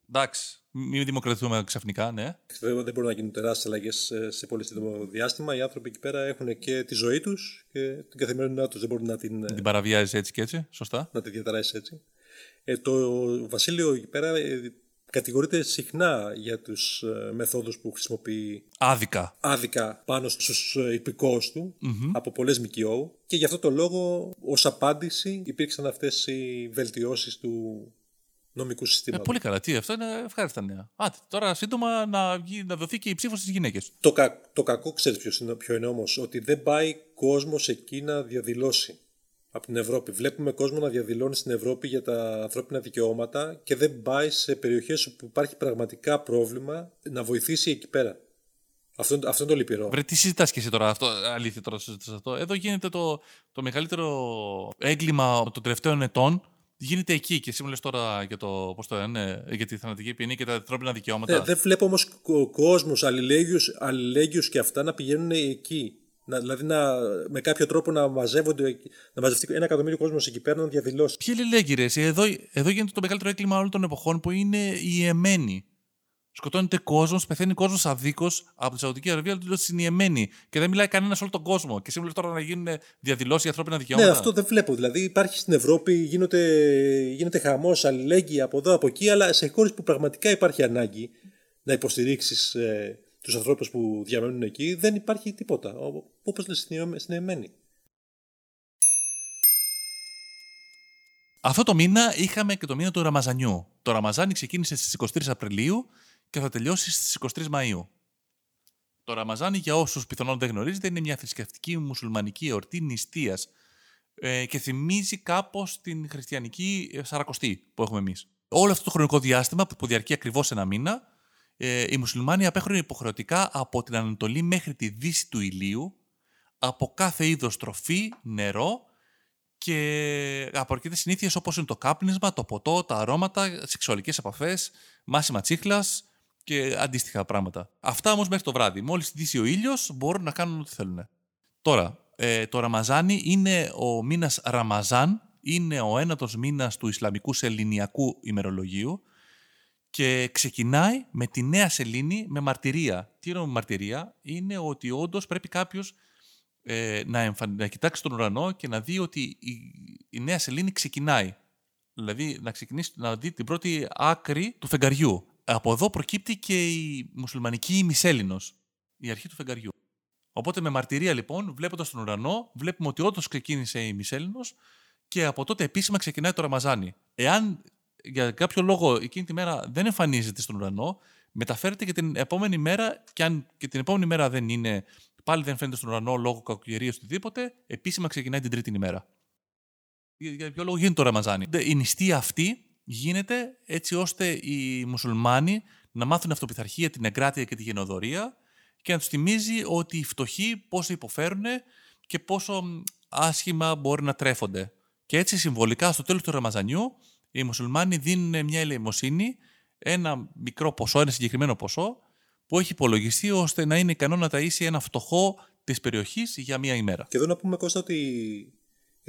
εντάξει. Μην δημοκρατηθούμε ξαφνικά, ναι. Βέβαια δεν μπορούν να γίνουν τεράστιες αλλαγές σε πολύ σύντομο διάστημα. Οι άνθρωποι εκεί πέρα έχουν και τη ζωή τους και την καθημερινότητά τους. Δεν μπορούν να την. Την παραβιάζεις έτσι και έτσι, σωστά. Να τη διαταράσεις έτσι. Ε, το Βασίλειο εκεί πέρα ε, κατηγορείται συχνά για τους ε, μεθόδους που χρησιμοποιεί. Άδικα. Άδικα πάνω στους ε, υπηκόους του mm-hmm. από πολλές ΜΚΟ. Και γι' αυτό το λόγο, ως απάντηση, υπήρξαν αυτές οι βελτιώσεις του νομικού συστήματος. Ε, πολύ καλά. Τι, αυτό είναι ευχάριστα νέα. Α, τώρα σύντομα να, να δοθεί και η ψήφος στις γυναίκες. Το, κα, το κακό, ξέρεις ποιος είναι, ποιο είναι όμως, ότι δεν πάει κόσμος εκεί να διαδηλώσει από την Ευρώπη. Βλέπουμε κόσμο να διαδηλώνει στην Ευρώπη για τα ανθρώπινα δικαιώματα και δεν πάει σε περιοχές όπου υπάρχει πραγματικά πρόβλημα να βοηθήσει εκεί πέρα. Αυτό, αυτό είναι το λυπηρό. Βρε, τι συζητάς και εσύ τώρα, αυτό, αλήθεια τώρα συζητάς αυτό. Εδώ γίνεται το, το μεγαλύτερο έγκλημα των τελευταίων ετών γίνεται εκεί. Και εσύ μου λες τώρα για, το, πώς το λένε, για τη θανατική ποινή και τα ανθρώπινα δικαιώματα. Ναι, δεν βλέπω όμως ο κόσμος, αλληλέγγυου και αυτά να πηγαίνουν εκεί. Να, δηλαδή να, με κάποιο τρόπο να μαζεύονται, να μαζευτεί ένα εκατομμύριο κόσμος εκεί πέρα να διαδηλώσει. Ποιοι αλληλέγγυοι, εδώ, εδώ γίνεται το μεγαλύτερο έγκλημα όλων των εποχών που είναι η εμένη. Σκοτώνεται κόσμος, πεθαίνει κόσμος αδίκως από τη Σαουδική Αραβία, αλλά στην Ιεμένη. Και δεν μιλάει κανένας όλο τον κόσμο. Και σήμερα τώρα να γίνουν διαδηλώσει για ανθρώπινα δικαιώματα. Ναι, αυτό δεν βλέπω. Δηλαδή υπάρχει στην Ευρώπη, γίνεται, γίνεται χαμός, αλληλέγγυη από εδώ, από εκεί, αλλά σε χώρες που πραγματικά υπάρχει ανάγκη να υποστηρίξεις ε, τους ανθρώπους που διαμένουν εκεί, δεν υπάρχει τίποτα. Όπως λες στην Ιεμένη. Αυτό το μήνα είχαμε και το μήνα του Ραμαζανιού. Το Ραμαζάνι ξεκίνησε στις 23 Απριλίου και θα τελειώσει στις 23 Μαΐου. Το Ραμαζάνι, για όσους πιθανόν δεν γνωρίζετε, είναι μια θρησκευτική μουσουλμανική εορτή νηστείας ε, και θυμίζει κάπως την χριστιανική ε, Σαρακοστή που έχουμε εμείς. Όλο αυτό το χρονικό διάστημα που διαρκεί ακριβώς ένα μήνα, ε, οι μουσουλμάνοι απέχουν υποχρεωτικά από την Ανατολή μέχρι τη δύση του ηλίου, από κάθε είδος τροφή, νερό και απορροκείται συνήθειες όπως είναι το κάπνισμα, το ποτό, τα αρώματα, σεξουαλικές επαφές, μάσιμα τσίχλας, και αντίστοιχα πράγματα. Αυτά όμως μέχρι το βράδυ. Μόλις ντύσει ο ήλιος, μπορούν να κάνουν ό,τι θέλουν. Τώρα, ε, το Ραμαζάνι είναι ο μήνας Ραμαζάν, είναι ο ένατος μήνας του Ισλαμικού Σεληνιακού ημερολογίου και ξεκινάει με τη νέα σελήνη με μαρτυρία. Τι εννοώ με μαρτυρία, είναι ότι όντως πρέπει κάποιος ε, να, να κοιτάξει τον ουρανό και να δει ότι η, η νέα σελήνη ξεκινάει. Δηλαδή να ξεκινήσει να δει την πρώτη άκρη του φεγγαριού. Από εδώ προκύπτει και η μουσουλμανική ημισέλινος, η αρχή του φεγγαριού. Οπότε με μαρτυρία λοιπόν, βλέποντας τον ουρανό, βλέπουμε ότι όντως ξεκίνησε η ημισέλινος και από τότε επίσημα ξεκινάει το Ραμαζάνι. Εάν για κάποιο λόγο εκείνη τη μέρα δεν εμφανίζεται στον ουρανό, μεταφέρεται και την επόμενη μέρα, και αν και την επόμενη μέρα δεν είναι, πάλι δεν φαίνεται στον ουρανό λόγω κακοκαιρίας οτιδήποτε, επίσημα ξεκινάει την τρίτη ημέρα. Για ποιο λόγο γίνεται το Ραμαζάνι. Η νηστεία αυτή γίνεται έτσι ώστε οι μουσουλμάνοι να μάθουν αυτοπιθαρχία, την εγκράτεια και τη γενοδορία και να τους θυμίζει ότι οι φτωχοί πόσο υποφέρουν και πόσο άσχημα μπορεί να τρέφονται. Και έτσι συμβολικά στο τέλος του Ραμαζανιού οι μουσουλμάνοι δίνουν μια ελεημοσύνη, ένα μικρό ποσό, ένα συγκεκριμένο ποσό που έχει υπολογιστεί ώστε να είναι ικανό να ταΐσει ένα φτωχό της περιοχής για μία ημέρα. Και εδώ να πούμε Κώστα ότι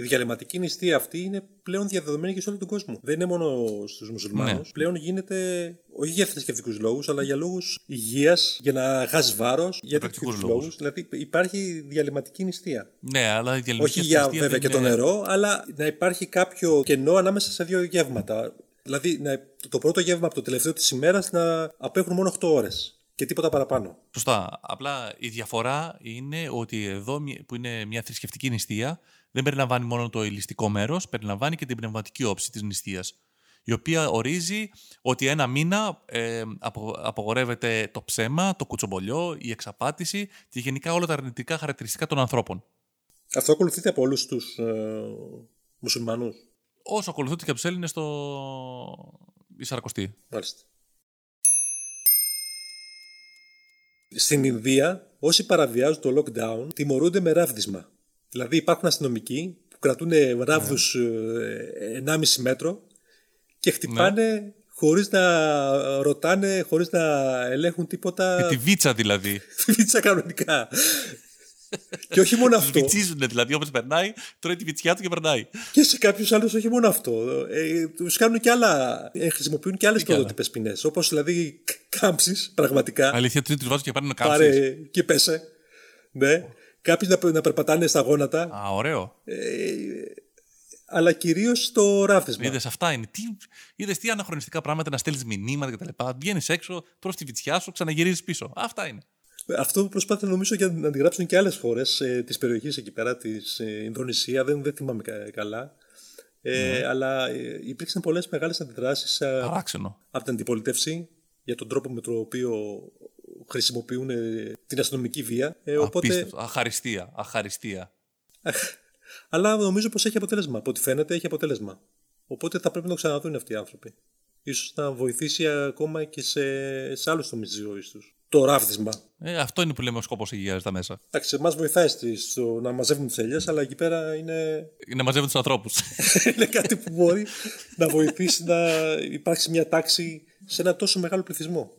η διαλυματική νηστεία αυτή είναι πλέον διαδεδομένη και σε όλο τον κόσμο. Δεν είναι μόνο στους μουσουλμάνους. Ναι. Πλέον γίνεται όχι για θρησκευτικούς λόγους, αλλά για λόγους υγείας, για να χάσεις βάρος, για τέτοιους λόγους. Δηλαδή υπάρχει διαλυματική νηστεία. Ναι, αλλά η διαλυματική Όχι για βέβαια και το νερό, αλλά να υπάρχει κάποιο κενό ανάμεσα σε δύο γεύματα. Δηλαδή να, το πρώτο γεύμα από το τελευταίο της ημέρας να απέχουν μόνο 8 ώρες και τίποτα παραπάνω. Σωστά. Απλά η διαφορά είναι ότι εδώ που είναι μια θρησκευτική νηστεία δεν περιλαμβάνει μόνο το ελιστικό μέρος, περιλαμβάνει και την πνευματική όψη της νηστείας. Η οποία ορίζει ότι ένα μήνα ε, απογορεύεται το ψέμα, το κουτσομπολιό, η εξαπάτηση και γενικά όλα τα αρνητικά χαρακτηριστικά των ανθρώπων. Αυτό ακολουθείται από όλους τους ε, μουσουλμανούς; Όσο ακολουθείται και από τους Έλληνες στο Ισαρακοστή. Μάλιστα. Στην Ινδία, όσοι παραβιάζουν το lockdown τιμωρούνται με ράβδισμα. Δηλαδή υπάρχουν αστυνομικοί που κρατούν ράβδους ναι. 1,5 μέτρο και χτυπάνε ναι. χωρίς να ρωτάνε, χωρίς να ελέγχουν τίποτα. Με τη βίτσα δηλαδή. τη [LAUGHS] βίτσα κανονικά. και όχι μόνο αυτό. Βιτσίζουν δηλαδή, όπως περνάει, τρώει τη βιτσιά του και περνάει. Και σε κάποιους άλλους όχι μόνο αυτό. Ε, τους κάνουν και άλλα. Ε, χρησιμοποιούν και άλλες πρωτότυπε ποινές. Όπως δηλαδή κάμψεις, πραγματικά. Αλήθεια, τους βάζουν και πάνε να κάμψεις. Πάρε και πέσε. Ναι. Κάποιοι να, να περπατάνε στα γόνατα. Α, ωραίο. Ε, αλλά κυρίως το ράβδισμα. Είδες, αυτά είναι. Τι, είδες τι αναχρονιστικά πράγματα να στέλνεις μηνύματα κτλ. Βγαίνεις έξω, τρώ τη βιτσιά σου, ξαναγυρίζεις πίσω. Αυτά είναι. Αυτό που προσπάθησαν νομίζω για να αντιγράψουν και άλλες χώρες ε, της περιοχής εκεί πέρα, της ε, Ινδονησία, δεν, δεν θυμάμαι καλά. Ε, ναι. Αλλά ε, υπήρξαν πολλές μεγάλες αντιδράσεις από την αντιπολίτευση για τον τρόπο με τον οποίο χρησιμοποιούν ε, την αστυνομική βία. Ε, οπότε... Αχαριστία. Αχαριστία. Αλλά νομίζω πως έχει αποτέλεσμα. Από ό,τι φαίνεται έχει αποτέλεσμα. Οπότε θα πρέπει να το ξαναδούν αυτοί οι άνθρωποι. Ίσως να βοηθήσει ακόμα και σε, σε άλλους τομείς της ζωής τους. το ράβδισμα. Ε, αυτό είναι που λέμε ο σκόπος υγείας τα μέσα. Εντάξει, εμάς βοηθάει στη- στο να μαζεύουμε τις ελιές, αλλά εκεί πέρα είναι, Να μαζεύουν τους ανθρώπους. [LAUGHS] είναι κάτι που μπορεί να βοηθήσει να υπάρξει μια τάξη σε ένα τόσο μεγάλο πληθυσμό.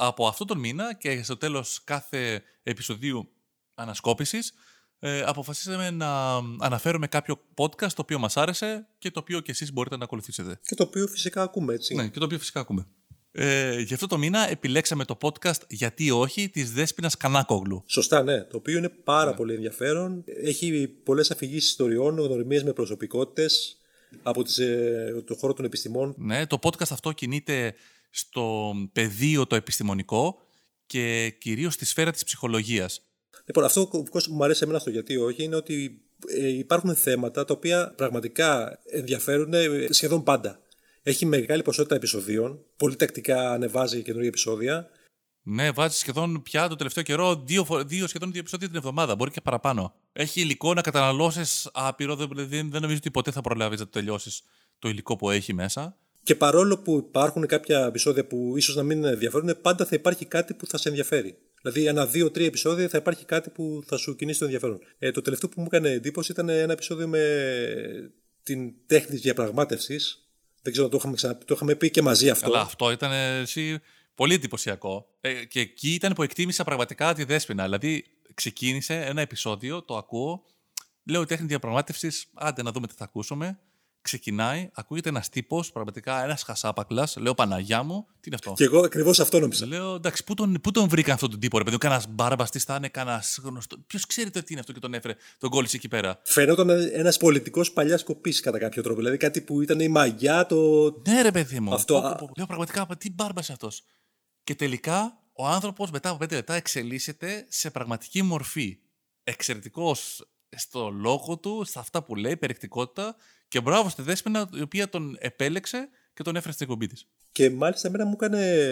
Από αυτό τον μήνα και στο τέλος κάθε επεισοδίου ανασκόπησης, ε, αποφασίσαμε να αναφέρουμε κάποιο podcast το οποίο μας άρεσε και το οποίο και εσείς μπορείτε να ακολουθήσετε. Και το οποίο φυσικά ακούμε έτσι. Ναι, και το οποίο φυσικά ακούμε. Ε, γι' αυτό το μήνα επιλέξαμε το podcast «Γιατί όχι» της Δέσποινας Κανάκογλου. Σωστά, ναι. Το οποίο είναι πάρα πολύ ενδιαφέρον. Έχει πολλές αφηγήσεις ιστοριών, γνωριμίες με προσωπικότητες από τις, ε, το χώρο των επιστημών. Ναι, το podcast αυτό κινείται στο πεδίο το επιστημονικό και κυρίως στη σφαίρα της ψυχολογίας. Λοιπόν, αυτό Κώστα, που μου αρέσει εμένα στο γιατί όχι είναι ότι ε, υπάρχουν θέματα τα οποία πραγματικά ενδιαφέρουν ε, σχεδόν πάντα. Έχει μεγάλη ποσότητα επεισοδίων, πολύ τακτικά ανεβάζει καινούργια επεισόδια. Ναι, βάζει σχεδόν πια το τελευταίο καιρό δύο, φο- δύο σχεδόν δύο επεισόδια την εβδομάδα, μπορεί και παραπάνω. Έχει υλικό να καταναλώσεις άπειρο, δεν, δεν, δεν νομίζω ότι ποτέ θα προλάβεις να το τελειώσεις το υλικό που έχει μέσα. Και παρόλο που υπάρχουν κάποια επεισόδια που ίσως να μην ενδιαφέρουν, πάντα θα υπάρχει κάτι που θα σε ενδιαφέρει. Δηλαδή, ένα δύο-τρία επεισόδια θα υπάρχει κάτι που θα σου κινήσει το ενδιαφέρον. Ε, το τελευταίο που μου έκανε εντύπωση ήταν ένα επεισόδιο με την τέχνη διαπραγμάτευσης. Δεν ξέρω, το είχαμε, ξανα... το είχαμε πει και μαζί αυτό. Καλά, αυτό ήταν ε, εσύ, πολύ εντυπωσιακό. Ε, και εκεί ήταν που εκτίμησα πραγματικά τη δέσποινα. Δηλαδή, ξεκίνησε ένα επεισόδιο, το ακούω, λέω τέχνη διαπραγμάτευσης, άντε να δούμε τι θα ακούσουμε. Ξεκινάει, ακούγεται ένας τύπος, πραγματικά ένας χασάπακλας. Λέω Παναγιά μου, τι είναι αυτό; Και εγώ ακριβώς αυτό νόμιζα. Λέω εντάξει, πού τον, πού τον βρήκαν αυτόν τον τύπο, ρε παιδί, κανένας μπάρμπας τι θα είναι, κανένας γνωστό. Ποιος ξέρει το τι είναι αυτό και τον έφερε, τον κόλλησε εκεί πέρα; Φαινόταν ένας πολιτικός παλιάς κοπής κατά κάποιο τρόπο. Δηλαδή κάτι που ήταν η μαγιά, το. Ναι, ρε παιδί μου. Αυτό, Πω, α- πω, πω. Λέω πραγματικά, τι μπάρμπας είναι αυτός; Και τελικά ο άνθρωπος μετά από πέντε λεπτά εξελίσσεται σε πραγματική μορφή. Εξαιρετικός στο λόγο του, στα αυτά που λέει, περιεκτικότητα. Και μπράβο στη Δέσποινα, η οποία τον επέλεξε και τον έφερε στην εκπομπή της. Και μάλιστα εμένα μου έκανε.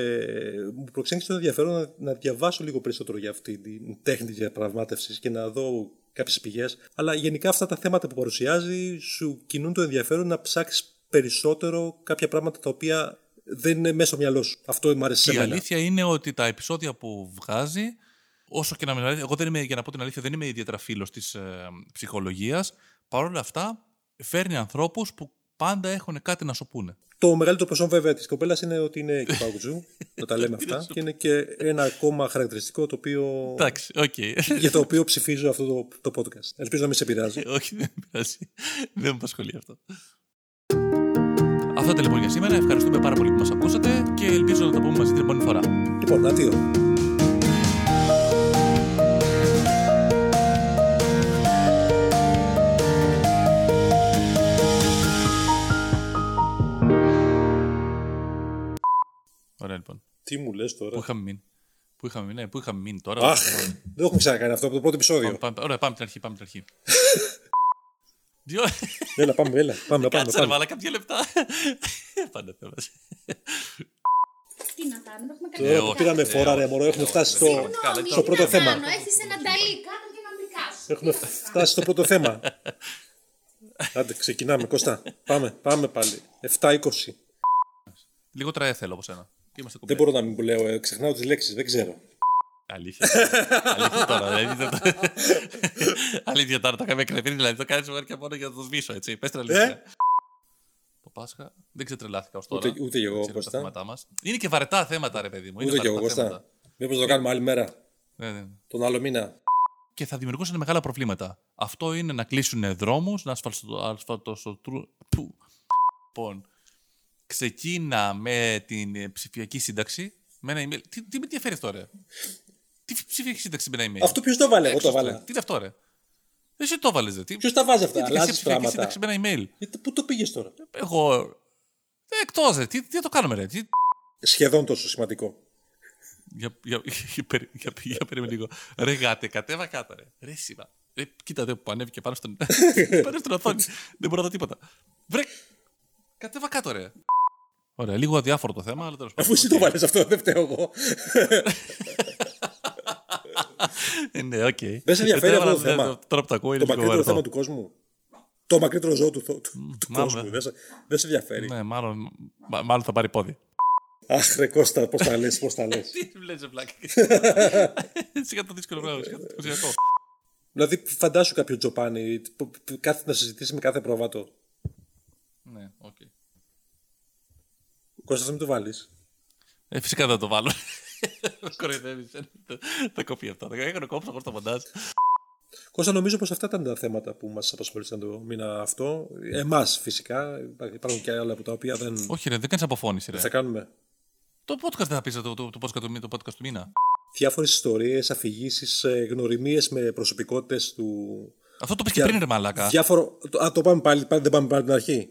μου προξένησε το ενδιαφέρον να, να διαβάσω λίγο περισσότερο για αυτή την τέχνη διαπραγμάτευσης και να δω κάποιες πηγές. Αλλά γενικά αυτά τα θέματα που παρουσιάζει σου κινούν το ενδιαφέρον να ψάξεις περισσότερο κάποια πράγματα τα οποία δεν είναι μέσα στο μυαλό σου. Αυτό μου άρεσε σε Η μένα. αλήθεια είναι ότι τα επεισόδια που βγάζει, όσο και να μην αρέσει, εγώ δεν είμαι, για να πω την αλήθεια, δεν είμαι ιδιαίτερα φίλος της ε, ψυχολογίας. Παρ' όλα αυτά, φέρνει ανθρώπους που πάντα έχουν κάτι να σου πούνε. Το μεγαλύτερο προσόν βέβαια της κοπέλας είναι ότι είναι και παοκτζού. να τα λέμε [LAUGHS] αυτά. και είναι και ένα ακόμα χαρακτηριστικό το οποίο, Εντάξει, οκ. για το οποίο ψηφίζω αυτό το, το podcast. Ελπίζω να μην σε πειράζει. [LAUGHS] Όχι, δεν πειράζει. Δεν με απασχολεί αυτό. Αυτό ήταν λοιπόν για σήμερα. Ευχαριστούμε πάρα πολύ που μας ακούσατε και ελπίζω να τα πούμε μαζί την επόμενη φορά. λοιπόν, αντίο. Ωραία λοιπόν. Τι μου λες Πού τώρα. είχαμε μείνει; Πού είχαμε μείνει, ναι, πού είχαμε μείνει τώρα; Αχ, δεν το έχουμε ξανακάνει αυτό από το πρώτο επεισόδιο. Πάμε, πάμε, ωραία, πάμε την αρχή, πάμε την αρχή. [LAUGHS] Δύο... Έλα, πάμε, έλα. Πάμε, πάμε. Κάτσε ρε πάμε. μαλάκα δύο λεπτά. [LAUGHS] Πάντα θέμα. Τι να κάνουμε, έχουμε Τώρα Ε, που όχι. πήραμε Ε, φορά, ρε όχι. μωρό, έχουμε Ε, φτάσει όχι. στο, Συγγνώμη, στο τι πρώτο να θέμα. κάνω, έχεις ένα νταλί, κάτω και να μπλικάσω. Έχουμε φτάσει στο πρώτο θέμα. Άντε, ξεκινάμε, Κώστα. Πάμε, πάμε πάλι. 7-20. Λιγότερα θέλω από σένα. Και είμαστε Δεν κουμπί. μπορώ να μην που λέω, ε, ξεχνάω τις λέξεις, δεν ξέρω. Αλήθεια. Αλήθεια τώρα. Δηλαδή, δεν το- Αλήθεια τώρα, τα είχαμε κρεβίρει, δηλαδή το κάνεις μόνο και μόνο για να το σβήσω, έτσι. Πες την αλήθεια. Ε; Το Πάσχα δεν ξετρελάθηκα ως τώρα. Ούτε, ούτε και εγώ, Ξέρω τα Κώστα. θέματα μας. Είναι και βαρετά θέματα, ρε παιδί μου. Είναι Ούτε και εγώ, βαρετά Κώστα. θέματα. Μήπως το κάνουμε άλλη μέρα, Ναι, ναι. τον άλλο μήνα. Και θα δημιουργούσαν μεγάλα προβλήματα. Αυτό είναι να κλείσουν δρόμους, να ασφαλτοσοτρούν. Πού; Λοιπόν, ξεκίνα με την ε, ψηφιακή σύνταξη. Με ένα email. Τι, τι με ενδιαφέρει αυτό, ρε; Τι ψηφιακή σύνταξη με ένα email; Αυτό ποιος το βάλε, εγώ το Έξω, βάλα. ρε. Τι είναι αυτό, ρε; Εσύ το έβαλε, ρε. Τι, Ποιος τα βάζει τι αυτά, διαδικασία αλλάζεις ψηφιακή πράγματα. σύνταξη με ένα email. Γιατί, πού το πήγες τώρα; Εγώ. Εκτός, ρε. Τι, τι θα το κάνουμε, ρε. Τι, Σχεδόν τόσο σημαντικό. Για, για, για, περί- για, για, περίμενε λίγο. Ρε γάτε, κατέβα κάτω, ρε. Ρε σήμα. Ρε, κοίτα εδώ που ανέβηκε πάνω στον, [LAUGHS] πάνω στην οθόνη. Δεν μπορώ να δω τίποτα. Βρε, κατέβα κάτω, ρε. Ωραία, λίγο αδιάφορο το θέμα, αλλά τέλος πάντων. Αφού εσύ το βάλες αυτό, δεν φταίω εγώ. Ε, Ναι, οκ. Δεν σε ενδιαφέρει Ε, αυτό το τώρα, θέμα. ε, Τώρα που το ακούω είναι Το λίγο μακρύτερο βαρετό. θέμα του κόσμου. Το μακρύτερο ζώο του, του, του μάλλον, κόσμου. ε. Δεν σε, δεν σε ενδιαφέρει. Ναι, μάλλον, μα- μάλλον θα πάρει πόδι. Αχ, ρε Κώστα, πώς τα λες, πώς τα λες. [LAUGHS] Τι βλέπει, πλάκα. [LAUGHS] Σιγά το δύσκολο πράγμα. σιγά το εντυπωσιακό. δηλαδή, φαντάσου κάποιο τσοπάνη που- που κάθεται να συζητήσει με κάθε πρόβατο. Ναι, οκ. Κώστας, θα μην το βάλεις. Ε, φυσικά δεν θα το βάλω. Με [LAUGHS] κοροϊδεύεις. ε. Θα κοπεί αυτό. Θα έκανα κόψω χωρίς το μοντάζ. Κώστα, νομίζω πως αυτά ήταν τα θέματα που μας απασχολήσαν το μήνα αυτό. Εμάς, φυσικά. Υπάρχουν και άλλα από τα οποία δεν Όχι, ρε, δεν κάνεις αποφώνηση, ρε. θα κάνουμε. Το podcast δεν θα πεις το, το, το, podcast του, μήνα- το podcast του μήνα. Διάφορες ιστορίες, αφηγήσεις, γνωριμίες με προσωπικότητες του. Αυτό το πεις και Για- πριν, ρε Μαλάκα. Διάφορο. το- Α, το πάμε πάλι, πάλι, δεν πάμε πάλι την αρχή.